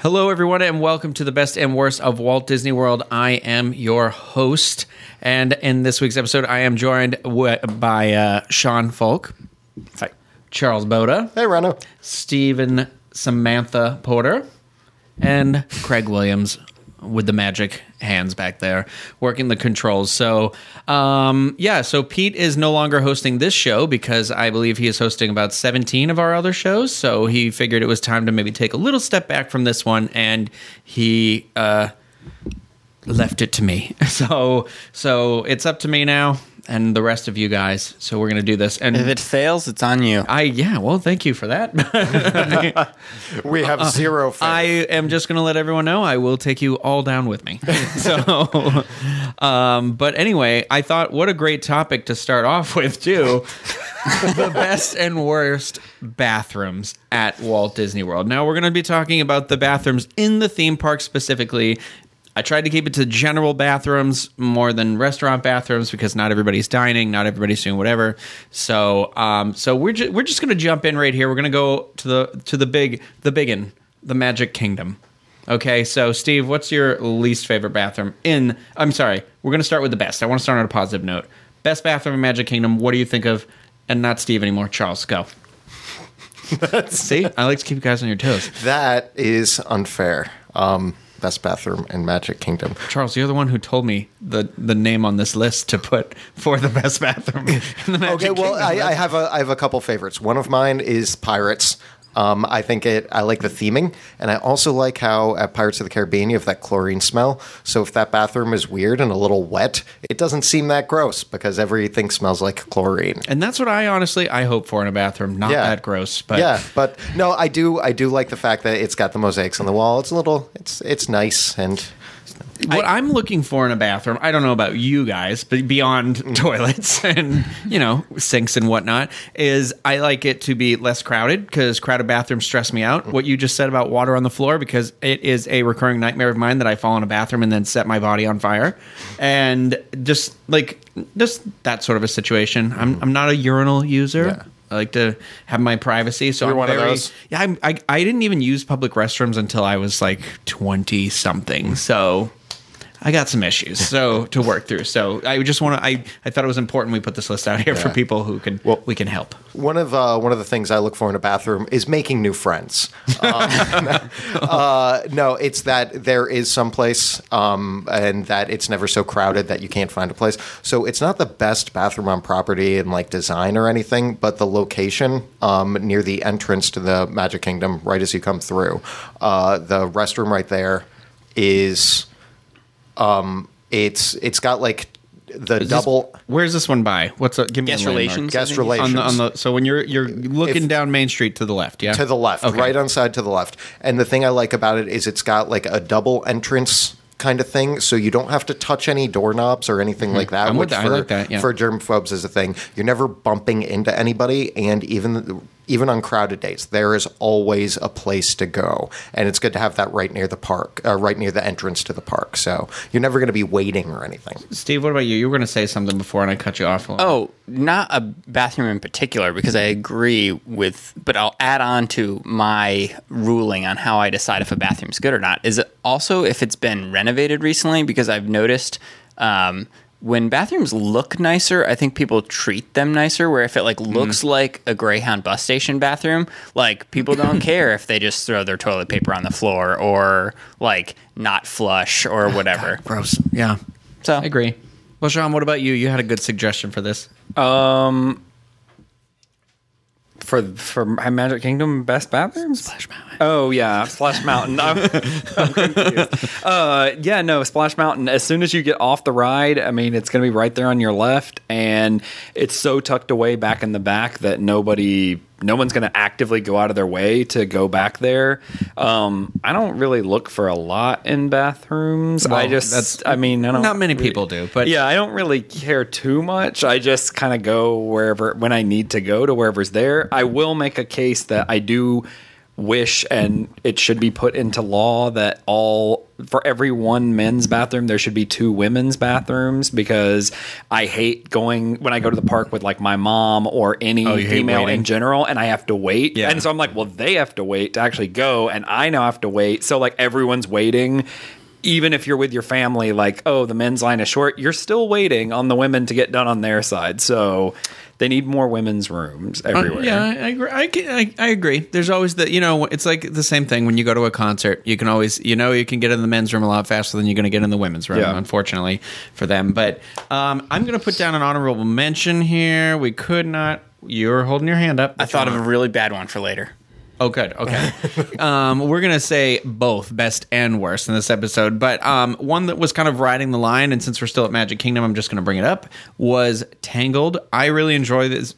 Hello, everyone, and welcome to the best and worst of Walt Disney World. I am your host, and in this week's episode, I am joined w- by uh, Sean Folk, Hi. Charles Boda, Hey, Rano. Stephen Samantha Porter, and Craig Williams with the magic hands back there working the controls. So, um, yeah, so Pete is no longer hosting this show because I believe he is hosting about 17 of our other shows. So he figured it was time to maybe take a little step back from this one and he uh, left it to me. So, so it's up to me now and the rest of you guys. So we're going to do this. And If it fails, it's on you. I, yeah, well, thank you for that. We have zero faith. I am just going to let everyone know I will take you all down with me. so, um, but anyway, I thought what a great topic to start off with too. the best and worst bathrooms at Walt Disney World. Now we're going to be talking about the bathrooms in the theme park specifically. I tried to keep it to general bathrooms more than restaurant bathrooms because not everybody's dining, not everybody's doing whatever. So, um, so we're ju- we're just going to jump in right here. We're going to go to the to the big the biggin, the Magic Kingdom. Okay, so Steve, what's your least favorite bathroom in? I'm sorry, we're going to start with the best. I want to start on a positive note. Best bathroom in Magic Kingdom. What do you think of? And not Steve anymore. Charles, go. See, I like to keep you guys on your toes. that is unfair. Um, best bathroom in Magic Kingdom. Charles, you're the one who told me the the name on this list to put for the best bathroom. In the Magic Okay, well, I, I have a I have a couple favorites. One of mine is Pirates. Um, I think it. I like the theming, and I also like how at Pirates of the Caribbean you have that chlorine smell. So if that bathroom is weird and a little wet, it doesn't seem that gross because everything smells like chlorine. and that's what I honestly I hope for in a bathroom. Not Yeah. that gross, but yeah, but no, I do. I do like the fact that it's got the mosaics on the wall. It's a little. It's it's nice and what I, am looking for in a bathroom, I don't know about you guys, but beyond Mm. toilets and you know sinks and whatnot, is I like it to be less crowded because crowded bathrooms stress me Mm. out. What you just said about water on the floor, because it is a recurring nightmare of mine that I fall in a bathroom and then set my body on fire, and just like just that sort of a situation. I'm I'm not a urinal user. Mm. Yeah. I like to have my privacy, so You're I'm one of those? Yeah, I'm, I I didn't even use public restrooms until I was like twenty something. So I got some issues so to work through. So I just want to. I I thought it was important we put this list out here for people who can Well- we can help. One of uh, one of the things I look for in a bathroom is making new friends. Um, uh, no, it's that there is some place, um, and that it's never so crowded that you can't find a place. So it's not the best bathroom on property and like design or anything, but the location um, near the entrance to the Magic Kingdom, right as you come through, uh, the restroom right there is. Um, it's it's got like the Is this- double. where's this one by? What's a, give me Guest a landmark. relations. Guest relations. on the on the. So when you're you're looking If- down Main Street to the left, yeah, to the left, Okay. right on side to the left. And the thing I like about it is it's got like a double entrance kind of thing, so you don't have to touch any doorknobs or anything like that. Mm-hmm. I'm with which that. For, like that, yeah. for germphobes is a thing. You're never bumping into anybody, and even even on crowded days, there is always a place to go, and it's good to have that right near the park, uh, right near the entrance to the park. So you're never going to be waiting or anything. Steve, what about you? You were going to say something before, and I cut you off. A little. Oh, not a bathroom in particular, because I agree with, but I'll add on to my ruling on how I decide if a bathroom's good or not. Is it also if it's been renovated recently? Because I've noticed um, when bathrooms look nicer, I think people treat them nicer. Where if it like looks like a Greyhound bus station bathroom, like people don't care if they just throw their toilet paper on the floor or like not flush or whatever. gross. Yeah, So I agree. Well, Sean, what about you? You had a good suggestion for this. Um, for for my Magic Kingdom best bathrooms. Splash Mountain. Oh yeah, Splash Mountain. I'm, I'm confused. Uh, yeah, no, Splash Mountain. As soon as you get off the ride, I mean, it's going to be right there on your left, and it's so tucked away back in the back that nobody, no one's going to actively go out of their way to go back there. Um, I don't really look for a lot in bathrooms. I just, that's- I mean, I don't. Not many people do, but Yeah, I don't really care too much. I just kind of go wherever when I need to go to wherever's there. I will make a case that I do wish and it should be put into law that all for every one men's bathroom there should be two women's bathrooms because I hate going when I go to the park with like my mom or any Oh, female in general and I have to wait. Yeah. And so I'm like, well, they have to wait to actually go and I now have to wait. So like everyone's waiting. Even if you're with your family, like, oh, the men's line is short, you're still waiting on the women to get done on their side. So they need more women's rooms everywhere. Uh, yeah, I I agree. I, I agree. There's always the you know it's like the same thing when you go to a concert. You can always you know you can get in the men's room a lot faster than you're going to get in the women's room. Yeah. Unfortunately for them, but um, I'm going to put down an honorable mention here. We could not. You're holding your hand up. I thought of a really bad one for later. Oh, good. Okay. um, we're gonna say both best and worst in this episode, but um, one that was kind of riding the line, and since we're still at Magic Kingdom, I'm just gonna bring it up. Was Tangled. I really enjoy this.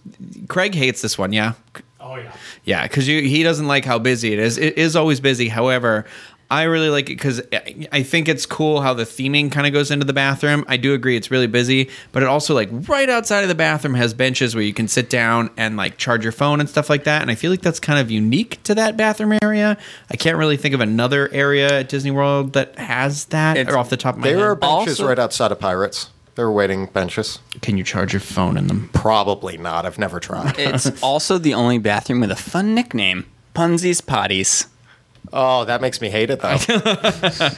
Craig hates this one. Yeah. Oh yeah. Yeah, because he doesn't like how busy it is. It is always busy. However, I really like it because I think it's cool how the theming kind of goes into the bathroom. I do agree it's really busy, but it also like right outside of the bathroom has benches where you can sit down and like charge your phone and stuff like that. And I feel like that's kind of unique to that bathroom area. I can't really think of another area at Disney World that has that It's- or off the top of my There head. are benches Also- right outside of Pirates. There are waiting benches. Can you charge your phone in them? Probably not. I've never tried. It's also the only bathroom with a fun nickname Punzi's Potties. Oh, that makes me hate it though.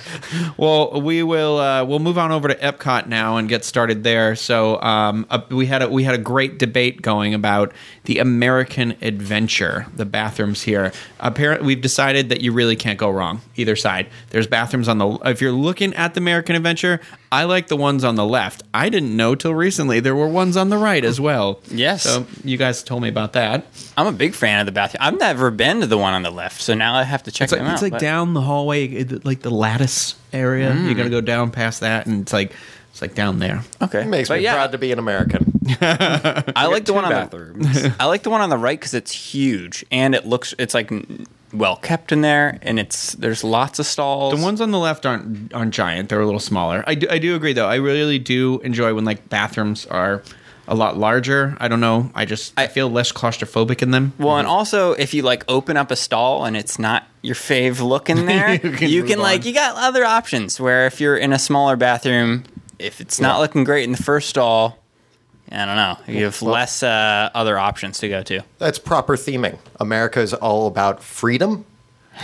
Well, we will uh, we'll move on over to Epcot now and get started there. So um, uh, we had a we had a great debate going about the American Adventure, the bathrooms here. Apparently, we've decided that you really can't go wrong either side. There's bathrooms on the if you're looking at the American Adventure. I like the ones on the left. I didn't know till recently there were ones on the right as well. Yes. So you guys told me about that. I'm a big fan of the bathroom. I've never been to the one on the left, so now I have to check It's like, them out. it's like but- down the hallway, it- like the lattice area. Mm. You're gonna go down past that, and it's like it's like down there. Okay, It makes But me yeah, proud to be an American. I like the two one on bathrooms. the. I like the one on the right because it's huge and it looks. It's like n- well kept in there, and it's there's lots of stalls. The ones on the left aren't aren't giant; they're a little smaller. I do, I do agree, though. I really do enjoy when like bathrooms are a lot larger. I don't know. I just I, I- feel less claustrophobic in them. Well, and also if you like open up a stall and it's not your fave look in there, You you can can, like on. you got other options. Where if you're in a smaller bathroom, if it's not looking great in the first stall, I don't know, you have Well- less uh, other options to go to. That's proper theming. America is all about freedom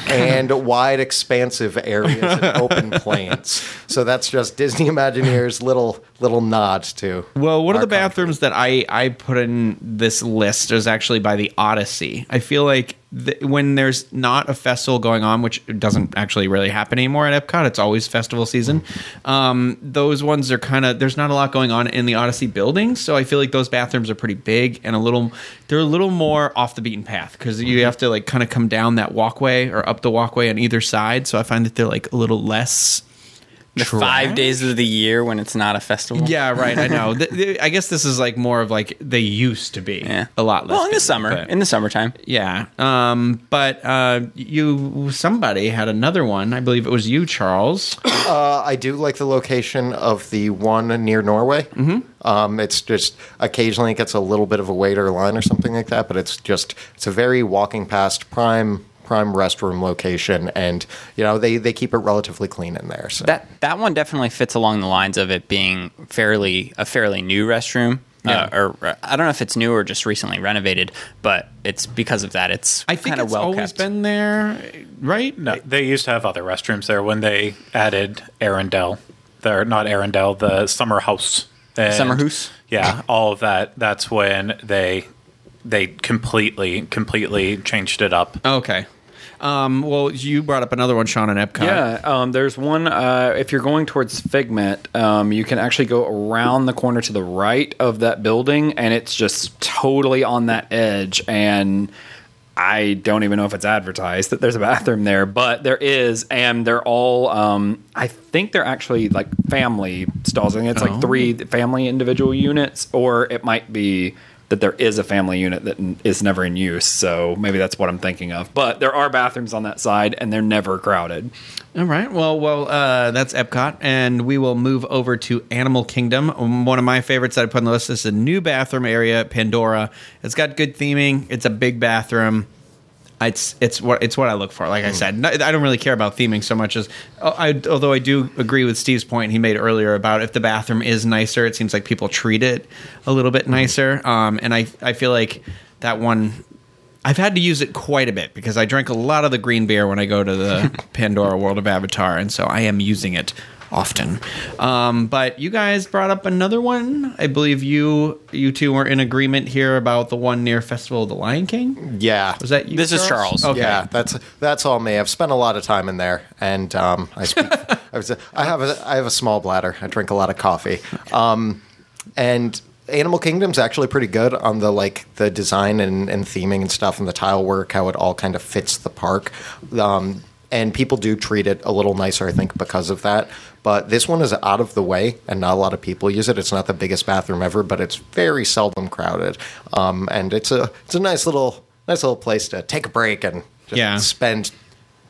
and wide, expansive areas and open plains. So that's just Disney Imagineers' little little nod to. Well, one of the bathrooms that I I put in this list is actually by the Odyssey. I feel like th- when there's not a festival going on, which doesn't actually really happen anymore at Epcot, it's always festival season. Um, those ones are kind of there's not a lot going on in the Odyssey building, so I feel like those bathrooms are pretty big and a little they're a little more off the beaten path because you have to like kind of come down that walkway or up the walkway on either side. So I find that they're like a little less. The five days of the year when it's not a festival. Yeah, right. I know. Th- th- I guess this is like more of like they used to be. Yeah. a lot less. Well, in the summer, but- in the summertime. yeah. Um, but uh, you somebody had another one. I believe it was you, Charles. Uh, I do like the location of the one near Norway. Mm-hmm. Um, it's just occasionally it gets a little bit of a wait or line or something like that, but it's just it's a very walking past prime prime restroom location, and you know they they keep it relatively clean in there. So That that one definitely fits along the lines of it being fairly a fairly new restroom. Yeah. Uh, or, or I don't know if it's new or just recently renovated, but it's because of that. It's I think it's well always kept. been there, right? No, they used to have other restrooms there when they added Arendelle. They're not Arendelle, the summer house. And- Summer house? Yeah, all of that. That's when they they completely completely changed it up. Okay. Um, well, you brought up another one, Sean, in Epcot. Yeah, um, there's one. Uh, if you're going towards Figment, um, you can actually go around the corner to the right of that building, and it's just totally on that edge. And I don't even know if it's advertised that there's a bathroom there, but there is, and they're all. Um, I think they're actually like family stalls. I think it's Oh. like three family individual units, or it might be that there is a family unit that is never in use. So maybe that's what I'm thinking of. But there are bathrooms on that side, and they're never crowded. All right. Well, well, uh, that's Epcot, and we will move over to Animal Kingdom. Um, One of my favorites that I put on the list is a new bathroom area Pandora. It's got good theming. It's a big bathroom. It's it's what it's what I look for. Like I said, no- I don't really care about theming so much as oh, I, although I do agree with Steve's point he made earlier about if the bathroom is nicer, it seems like people treat it a little bit nicer. Um, and I I feel like that one. I've had to use it quite a bit because I drink a lot of the green beer when I go to the Pandora World of Avatar, and so I am using it often. Um, but you guys brought up another one. I believe you you two were in agreement here about the one near Festival of the Lion King. Yeah. Was that you? This is Charles. Okay. Yeah, that's that's all me. I've spent a lot of time in there, and um, I speak. I, was, I have a I have a small bladder. I drink a lot of coffee, um, and Animal Kingdom's actually pretty good on the like the design and, and theming and stuff, and the tile work, how it all kind of fits the park. Um, and people do treat it a little nicer, I think, because of that. But this one is out of the way, and not a lot of people use it. It's not the biggest bathroom ever, but it's very seldom crowded, um, and it's a it's a nice little nice little place to take a break and just Yeah. spend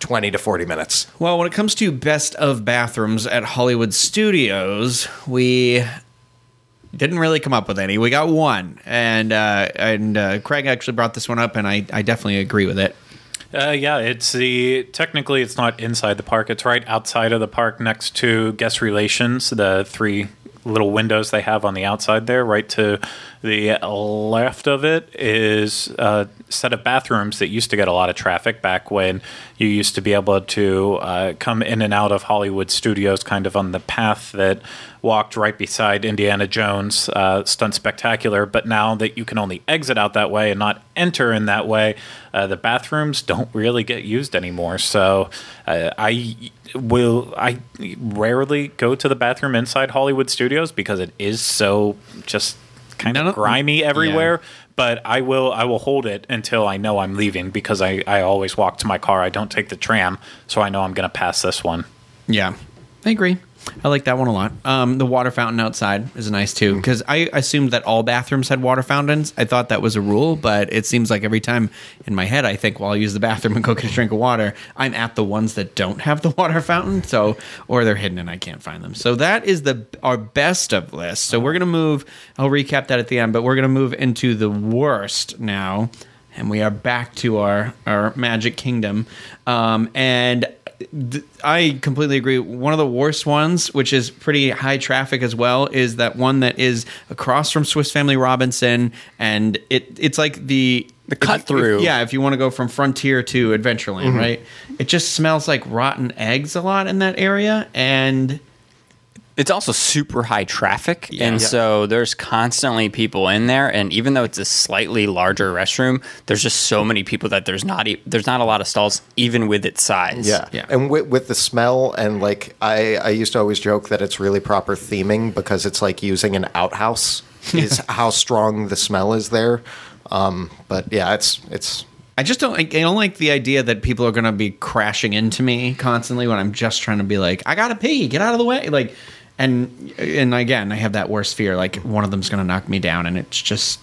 twenty to forty minutes. Well, when it comes to best of bathrooms at Hollywood Studios, we didn't really come up with any. We got one, and uh, and uh, Craig actually brought this one up, and I, I definitely agree with it. Uh, yeah, it's the technically it's not inside the park. It's right outside of the park, next to guest relations. The three little windows they have on the outside there, right to the left of it, is a set of bathrooms that used to get a lot of traffic back when you used to be able to uh, come in and out of Hollywood studios, kind of on the path that walked right beside Indiana Jones uh, Stunt Spectacular. But now that you can only exit out that way and not enter in that way, uh, the bathrooms don't really get used anymore. So uh, I will I rarely go to the bathroom inside Hollywood Studios because it is so just kind of grimy everywhere. But I will I will hold it until I know I'm leaving because I, I always walk to my car. I don't take the tram, so I know I'm going to pass this one. Yeah, I agree. I like that one a lot. Um, the water fountain outside is nice too because I assumed that all bathrooms had water fountains. I thought that was a rule, but it seems like every time in my head I think, well, I'll use the bathroom and go get a drink of water. I'm at the ones that don't have the water fountain, so or they're hidden and I can't find them. So that is the our best of list. So we're gonna move. I'll recap that at the end, but we're gonna move into the worst now and we are back to our our Magic Kingdom. Um, and th- I completely agree. One of the worst ones, which is pretty high traffic as well, is that one that is across from Swiss Family Robinson, and it it's like the The cut through. yeah, if you want to go from Frontier to Adventureland, mm-hmm. right? It just smells like rotten eggs a lot in that area, and It's also super high traffic, Yeah. and Yeah. so there's constantly people in there. And even though it's a slightly larger restroom, there's just so many people that there's not e- there's not a lot of stalls, even with its size. Yeah, Yeah. And with, with the smell and like I, I used to always joke that it's really proper theming because it's like using an outhouse is how strong the smell is there. Um, but yeah, it's it's I just don't. I don't like the idea that people are going to be crashing into me constantly when I'm just trying to be like, I gotta pee, get out of the way, like, and and again, I have that worst fear, like one of them's going to knock me down, and it's just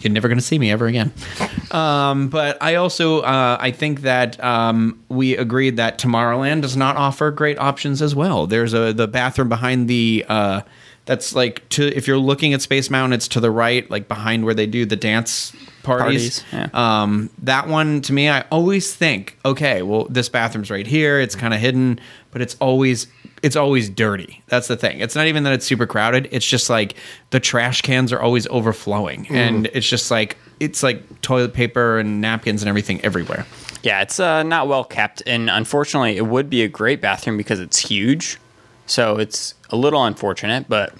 you're never going to see me ever again. Um, but I also uh, I think that um, we agreed that Tomorrowland does not offer great options as well. There's a the bathroom behind the. Uh, that's like to if you're looking at Space Mountain, it's to the right, like behind where they do the dance parties. Parties, yeah. Um, that one to me, I always think, okay, well, this bathroom's right here. It's kind of hidden, but it's always it's always dirty. That's the thing. It's not even that it's super crowded. It's just like the trash cans are always overflowing, and it's just like it's like toilet paper and napkins and everything everywhere. Yeah, it's uh, not well kept, and unfortunately, it would be a great bathroom because it's huge. So it's a little unfortunate, but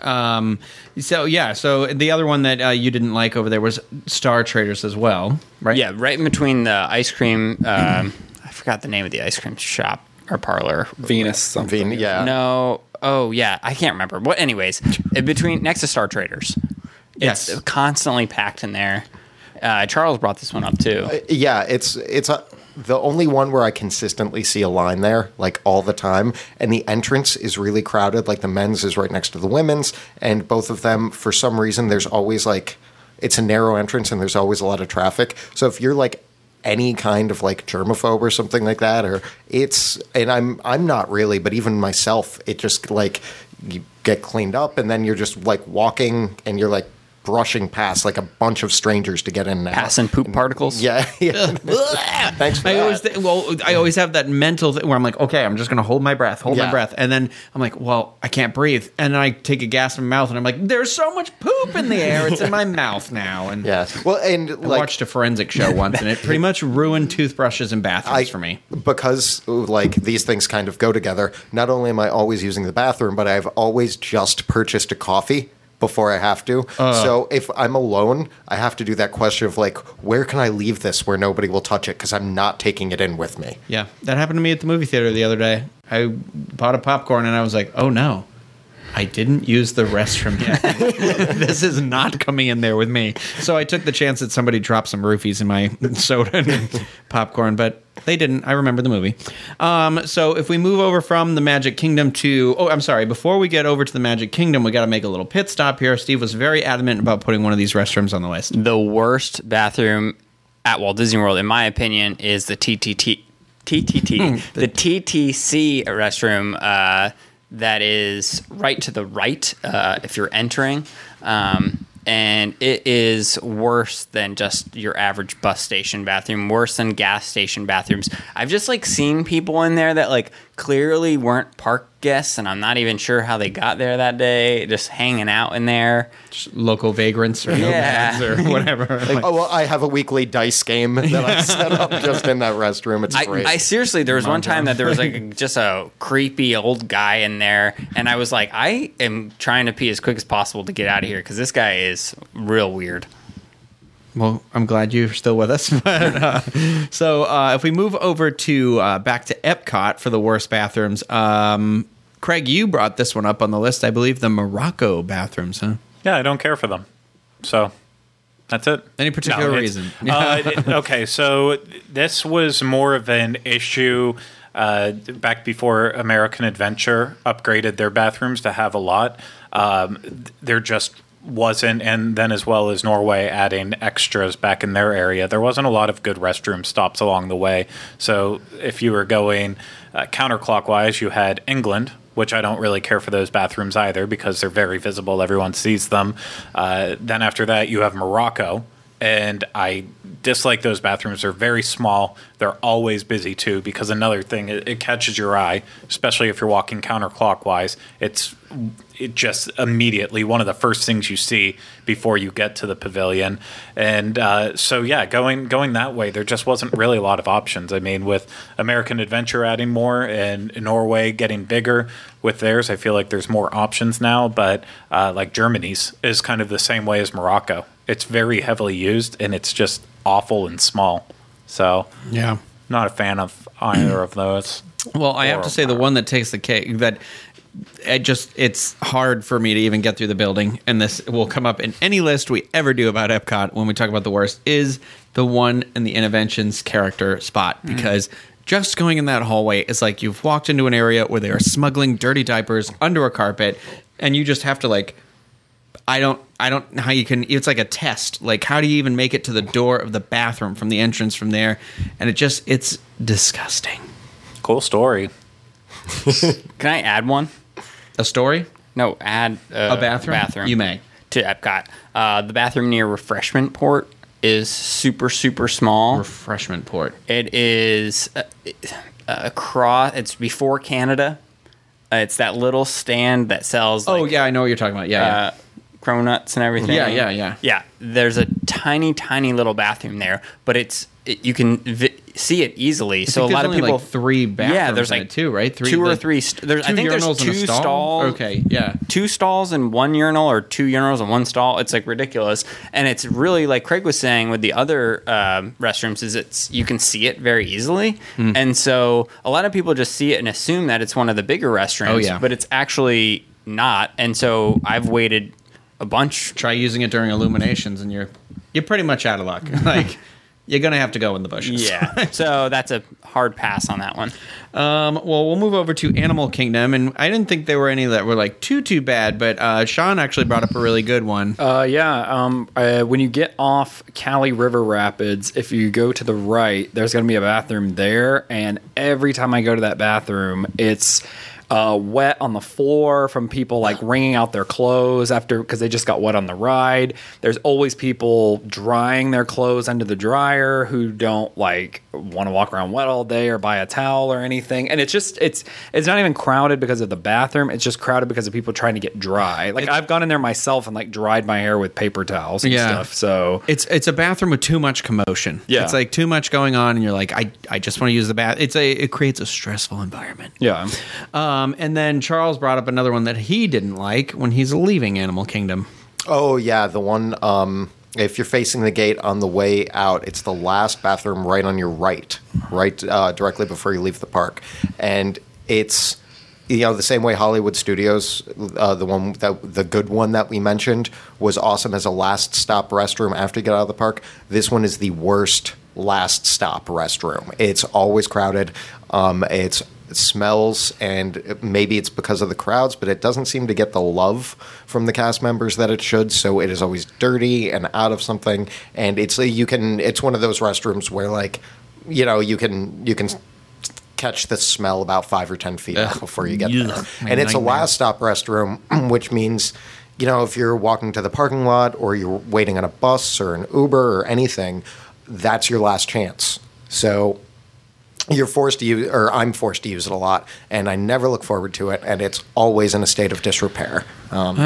Um, so yeah, so the other one that uh, you didn't like over there was Star Traders as well, right? yeah, right in between the ice cream. Um, I forgot the name of the ice cream shop or parlor. Venus something. Veen, yeah. No, oh yeah, I can't remember. What? Anyways, in between next to Star Traders, Yes. constantly packed in there. Uh, Charles brought this one up too. yeah, it's it's a, the only one where I consistently see a line there, like all the time. And the entrance is really crowded. Like the men's is right next to the women's, and both of them, for some reason, there's always like it's a narrow entrance, and there's always a lot of traffic. So if you're like any kind of like germaphobe or something like that, or it's and I'm I'm not really, but even myself, it just like you get cleaned up, and then you're just like walking, and you're like brushing past like a bunch of strangers to get in and out. Passing poop particles. Yeah, yeah. Thanks for I that. always th- well, I always have that mental thing where I'm like, okay, I'm just gonna hold my breath, hold my breath, and then I'm like, well, I can't breathe, and then I take a gas in my mouth, and I'm like, there's so much poop in the air, it's in my mouth now, and yeah. Well, and I like watched a forensic show once, and it pretty much ruined toothbrushes and bathrooms I, for me. because like these things kind of go together. Not only am I always using the bathroom, but I've always just purchased a coffee before I have to. Uh. so if I'm alone, I have to do that question of like, where can I leave this where nobody will touch it because I'm not taking it in with me. Yeah, that happened to me at the movie theater the other day. I bought a popcorn, and I was like, oh no. I didn't use the restroom yet. this is not coming in there with me. So I took the chance that somebody dropped some roofies in my soda and popcorn, but they didn't. I remember the movie. Um, so if we move over from the Magic Kingdom to, oh, I'm sorry, before we get over to the Magic Kingdom, we got to make a little pit stop here. Steve was very adamant about putting one of these restrooms on the list. The worst bathroom at Walt Disney World, in my opinion, is the TTT. TTT, the TTC restroom uh, that is right to the right uh, if you're entering. Um, and it is worse than just your average bus station bathroom, worse than gas station bathrooms. I've just like seen people in there that like clearly weren't park guests, and I'm not even sure how they got there that day, just hanging out in there. Just Local vagrants or Yeah. nomads or whatever. Like- Oh well, I have a weekly dice game that I set up just in that restroom. It's I, great. I seriously, there was one time that there was like just a creepy old guy in there, and I was like, I am trying to pee as quick as possible to get out of here because this guy is real weird. Well, I'm glad you're still with us. But, uh, so, uh, if we move over to uh, back to Epcot for the worst bathrooms, um, Craig, you brought this one up on the list, I believe, the Morocco bathrooms, huh? Yeah, I don't care for them. So that's it. Any particular it's- reason? uh, it- okay, so this was more of an issue uh, back before American Adventure upgraded their bathrooms to have a lot. Um, there just wasn't, and then as well as Norway adding extras back in their area, there wasn't a lot of good restroom stops along the way. So if you were going uh, counterclockwise, you had England, which I don't really care for those bathrooms either because they're very visible. Everyone sees them. Uh, then after that, you have Morocco, and I dislike those bathrooms. They're very small. They're always busy too because another thing it, it catches your eye, especially if you're walking counterclockwise. It's it just immediately one of the first things you see before you get to the pavilion, and uh, so yeah, going going that way, there just wasn't really a lot of options. I mean, with American Adventure adding more and Norway getting bigger with theirs, I feel like there's more options now. But uh, like Germany's is kind of the same way as Morocco. It's very heavily used and it's just awful and small. So yeah. not a fan of either of those. Well, I have to say the one that takes the cake that it just it's hard for me to even get through the building and this will come up in any list we ever do about Epcot when we talk about the worst is the one in the Innoventions character spot hmm. because just going in that hallway is like you've walked into an area where they are smuggling dirty diapers under a carpet and you just have to like I don't I don't know how you can it's like a test. Like how do you even make it to the door of the bathroom from the entrance from there? And it just it's disgusting. Cool story. Can I add one? A story? No, add uh, A bathroom? Bathroom. You may. to Epcot. Uh, the bathroom near refreshment port is super super small. Refreshment port. It is uh, across. It's before Canada. Uh, it's that little stand that sells. Oh yeah, I know what you're talking about. Yeah, yeah. uh, cronuts and everything. Yeah, yeah, yeah. Yeah, there's a tiny, tiny little bathroom there, but it's it, you can vi- see it easily. so a lot of people like, three bathrooms Yeah, there's like too, right? Three- two or the- three. St- there's, I think there's two stall? stalls. Okay, yeah. two stalls and one urinal, or two urinals and one stall. It's like ridiculous, and it's really like Craig was saying with the other um, restrooms is it's you can see it very easily, Hmm. and so a lot of people just see it and assume that it's one of the bigger restrooms. Oh, yeah. but it's actually not. And so I've waited a bunch Try using it during illuminations, and you're you're pretty much out of luck. like you're gonna have to go in the bushes. Yeah. so that's a hard pass on that one. Um, well, we'll move over to Animal Kingdom, and I didn't think there were any that were like too too bad, but uh, Sean actually brought up a really good one. Uh, yeah. Um, uh, when you get off Kali River Rapids, if you go to the right, there's going to be a bathroom there, and every time I go to that bathroom, it's uh, wet on the floor from people like wringing out their clothes after because they just got wet on the ride. There's always people drying their clothes under the dryer who don't like want to walk around wet all day or buy a towel or anything. And it's just it's it's not even crowded because of the bathroom. It's just crowded because of people trying to get dry. Like I've gone in there myself and like dried my hair with paper towels and Yeah. stuff. So It's it's a bathroom with too much commotion. Yeah. it's like too much going on, and you're like, I, I just want to use the bath. It's a it creates a stressful environment. yeah. Um, and then Charles brought up another one that he didn't like when he's leaving Animal Kingdom. Oh yeah, the one. Um, if you're facing the gate on the way out, it's the last bathroom right on your right, right uh, directly before you leave the park, and it's you know the same way Hollywood Studios, uh, the one that the good one that we mentioned was awesome as a last stop restroom after you get out of the park. This one is the worst last stop restroom. It's always crowded. Um, it's it smells and maybe it's because of the crowds but it doesn't seem to get the love from the cast members that it should so it is always dirty and out of something. And it's you can it's one of those restrooms where like you know you can you can catch the smell about five or ten feet before you get Ugh, there. And it's a nightmare. last stop restroom which means you know if you're walking to the parking lot or you're waiting on a bus or an uber or anything that's your last chance. So you're forced to use, or I'm forced to use it a lot, and I never look forward to it, and it's always in a state of disrepair. Um,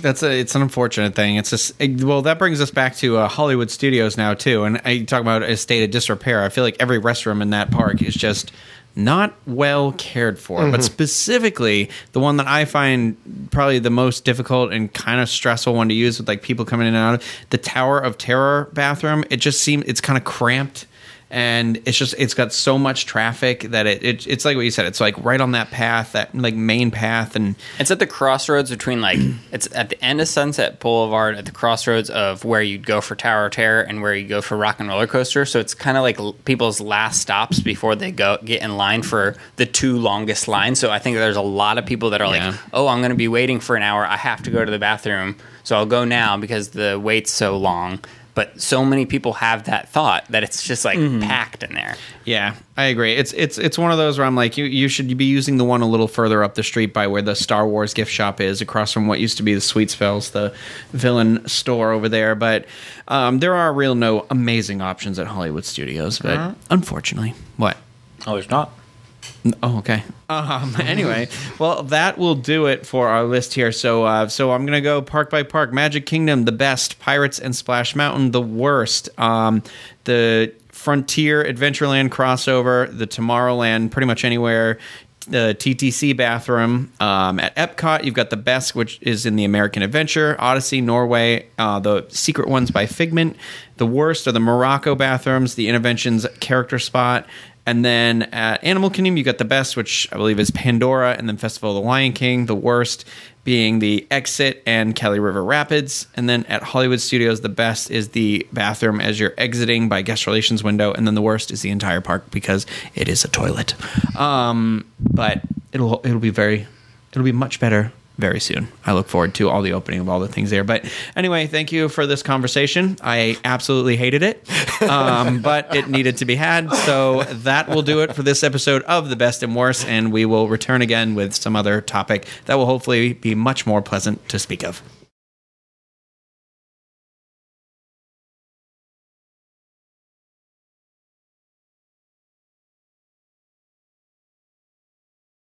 That's a it's an unfortunate thing. It's just it- well that brings us back to uh, Hollywood Studios now too. And I talk about a state of disrepair. I feel like every restroom in that park is just not well cared for. But specifically, the one that I find probably the most difficult and kind of stressful one to use with like people coming in and out of the Tower of Terror bathroom. It just seems it's kind of cramped and it's just it's got so much traffic that it, it it's like what you said it's like right on that path that like main path and It's at the crossroads between like it's at the end of Sunset Boulevard at the crossroads of where you'd go for Tower of Terror and where you go for Rock 'n' Roller Coaster. So it's kind of like people's last stops before they go get in line for the two longest lines. So I think there's a lot of people that are Yeah. like, "Oh, I'm going to be waiting for an hour. I have to go to the bathroom, so I'll go now because the wait's so long." But so many people have that thought that it's just like packed in there. Yeah, I agree. It's it's it's one of those where I'm like, you you should be using the one a little further up the street by where the Star Wars gift shop is, across from what used to be the Sweet Spells, the villain store over there. But um, there are real no amazing options at Hollywood Studios. But unfortunately, what? Oh, there's not. Oh, okay. Um, anyway, well, that will do it for our list here. So, uh, so I'm gonna go park by park. Magic Kingdom, the best. Pirates and Splash Mountain, the worst. Um, the Frontier Adventureland crossover, the Tomorrowland, pretty much anywhere. The TTC bathroom um, at Epcot, you've got the best, which is in the American Adventure, Odyssey, Norway. Uh, the secret ones by Figment. The worst are the Morocco bathrooms, the Innoventions character spot, and then at Animal Kingdom, you got the best, which I believe is Pandora, and then Festival of the Lion King. The worst being the Exit and Kali River Rapids. And then at Hollywood Studios, the best is the bathroom as you're exiting by guest relations window. And then the worst is the entire park because it is a toilet. Um, but it'll it'll be very it'll be much better very soon. I look forward to all the opening of all the things there. But anyway, thank you for this conversation. I absolutely hated it, um, but it needed to be had. So that will do it for this episode of The Best and Worst. And we will return again with some other topic that will hopefully be much more pleasant to speak of.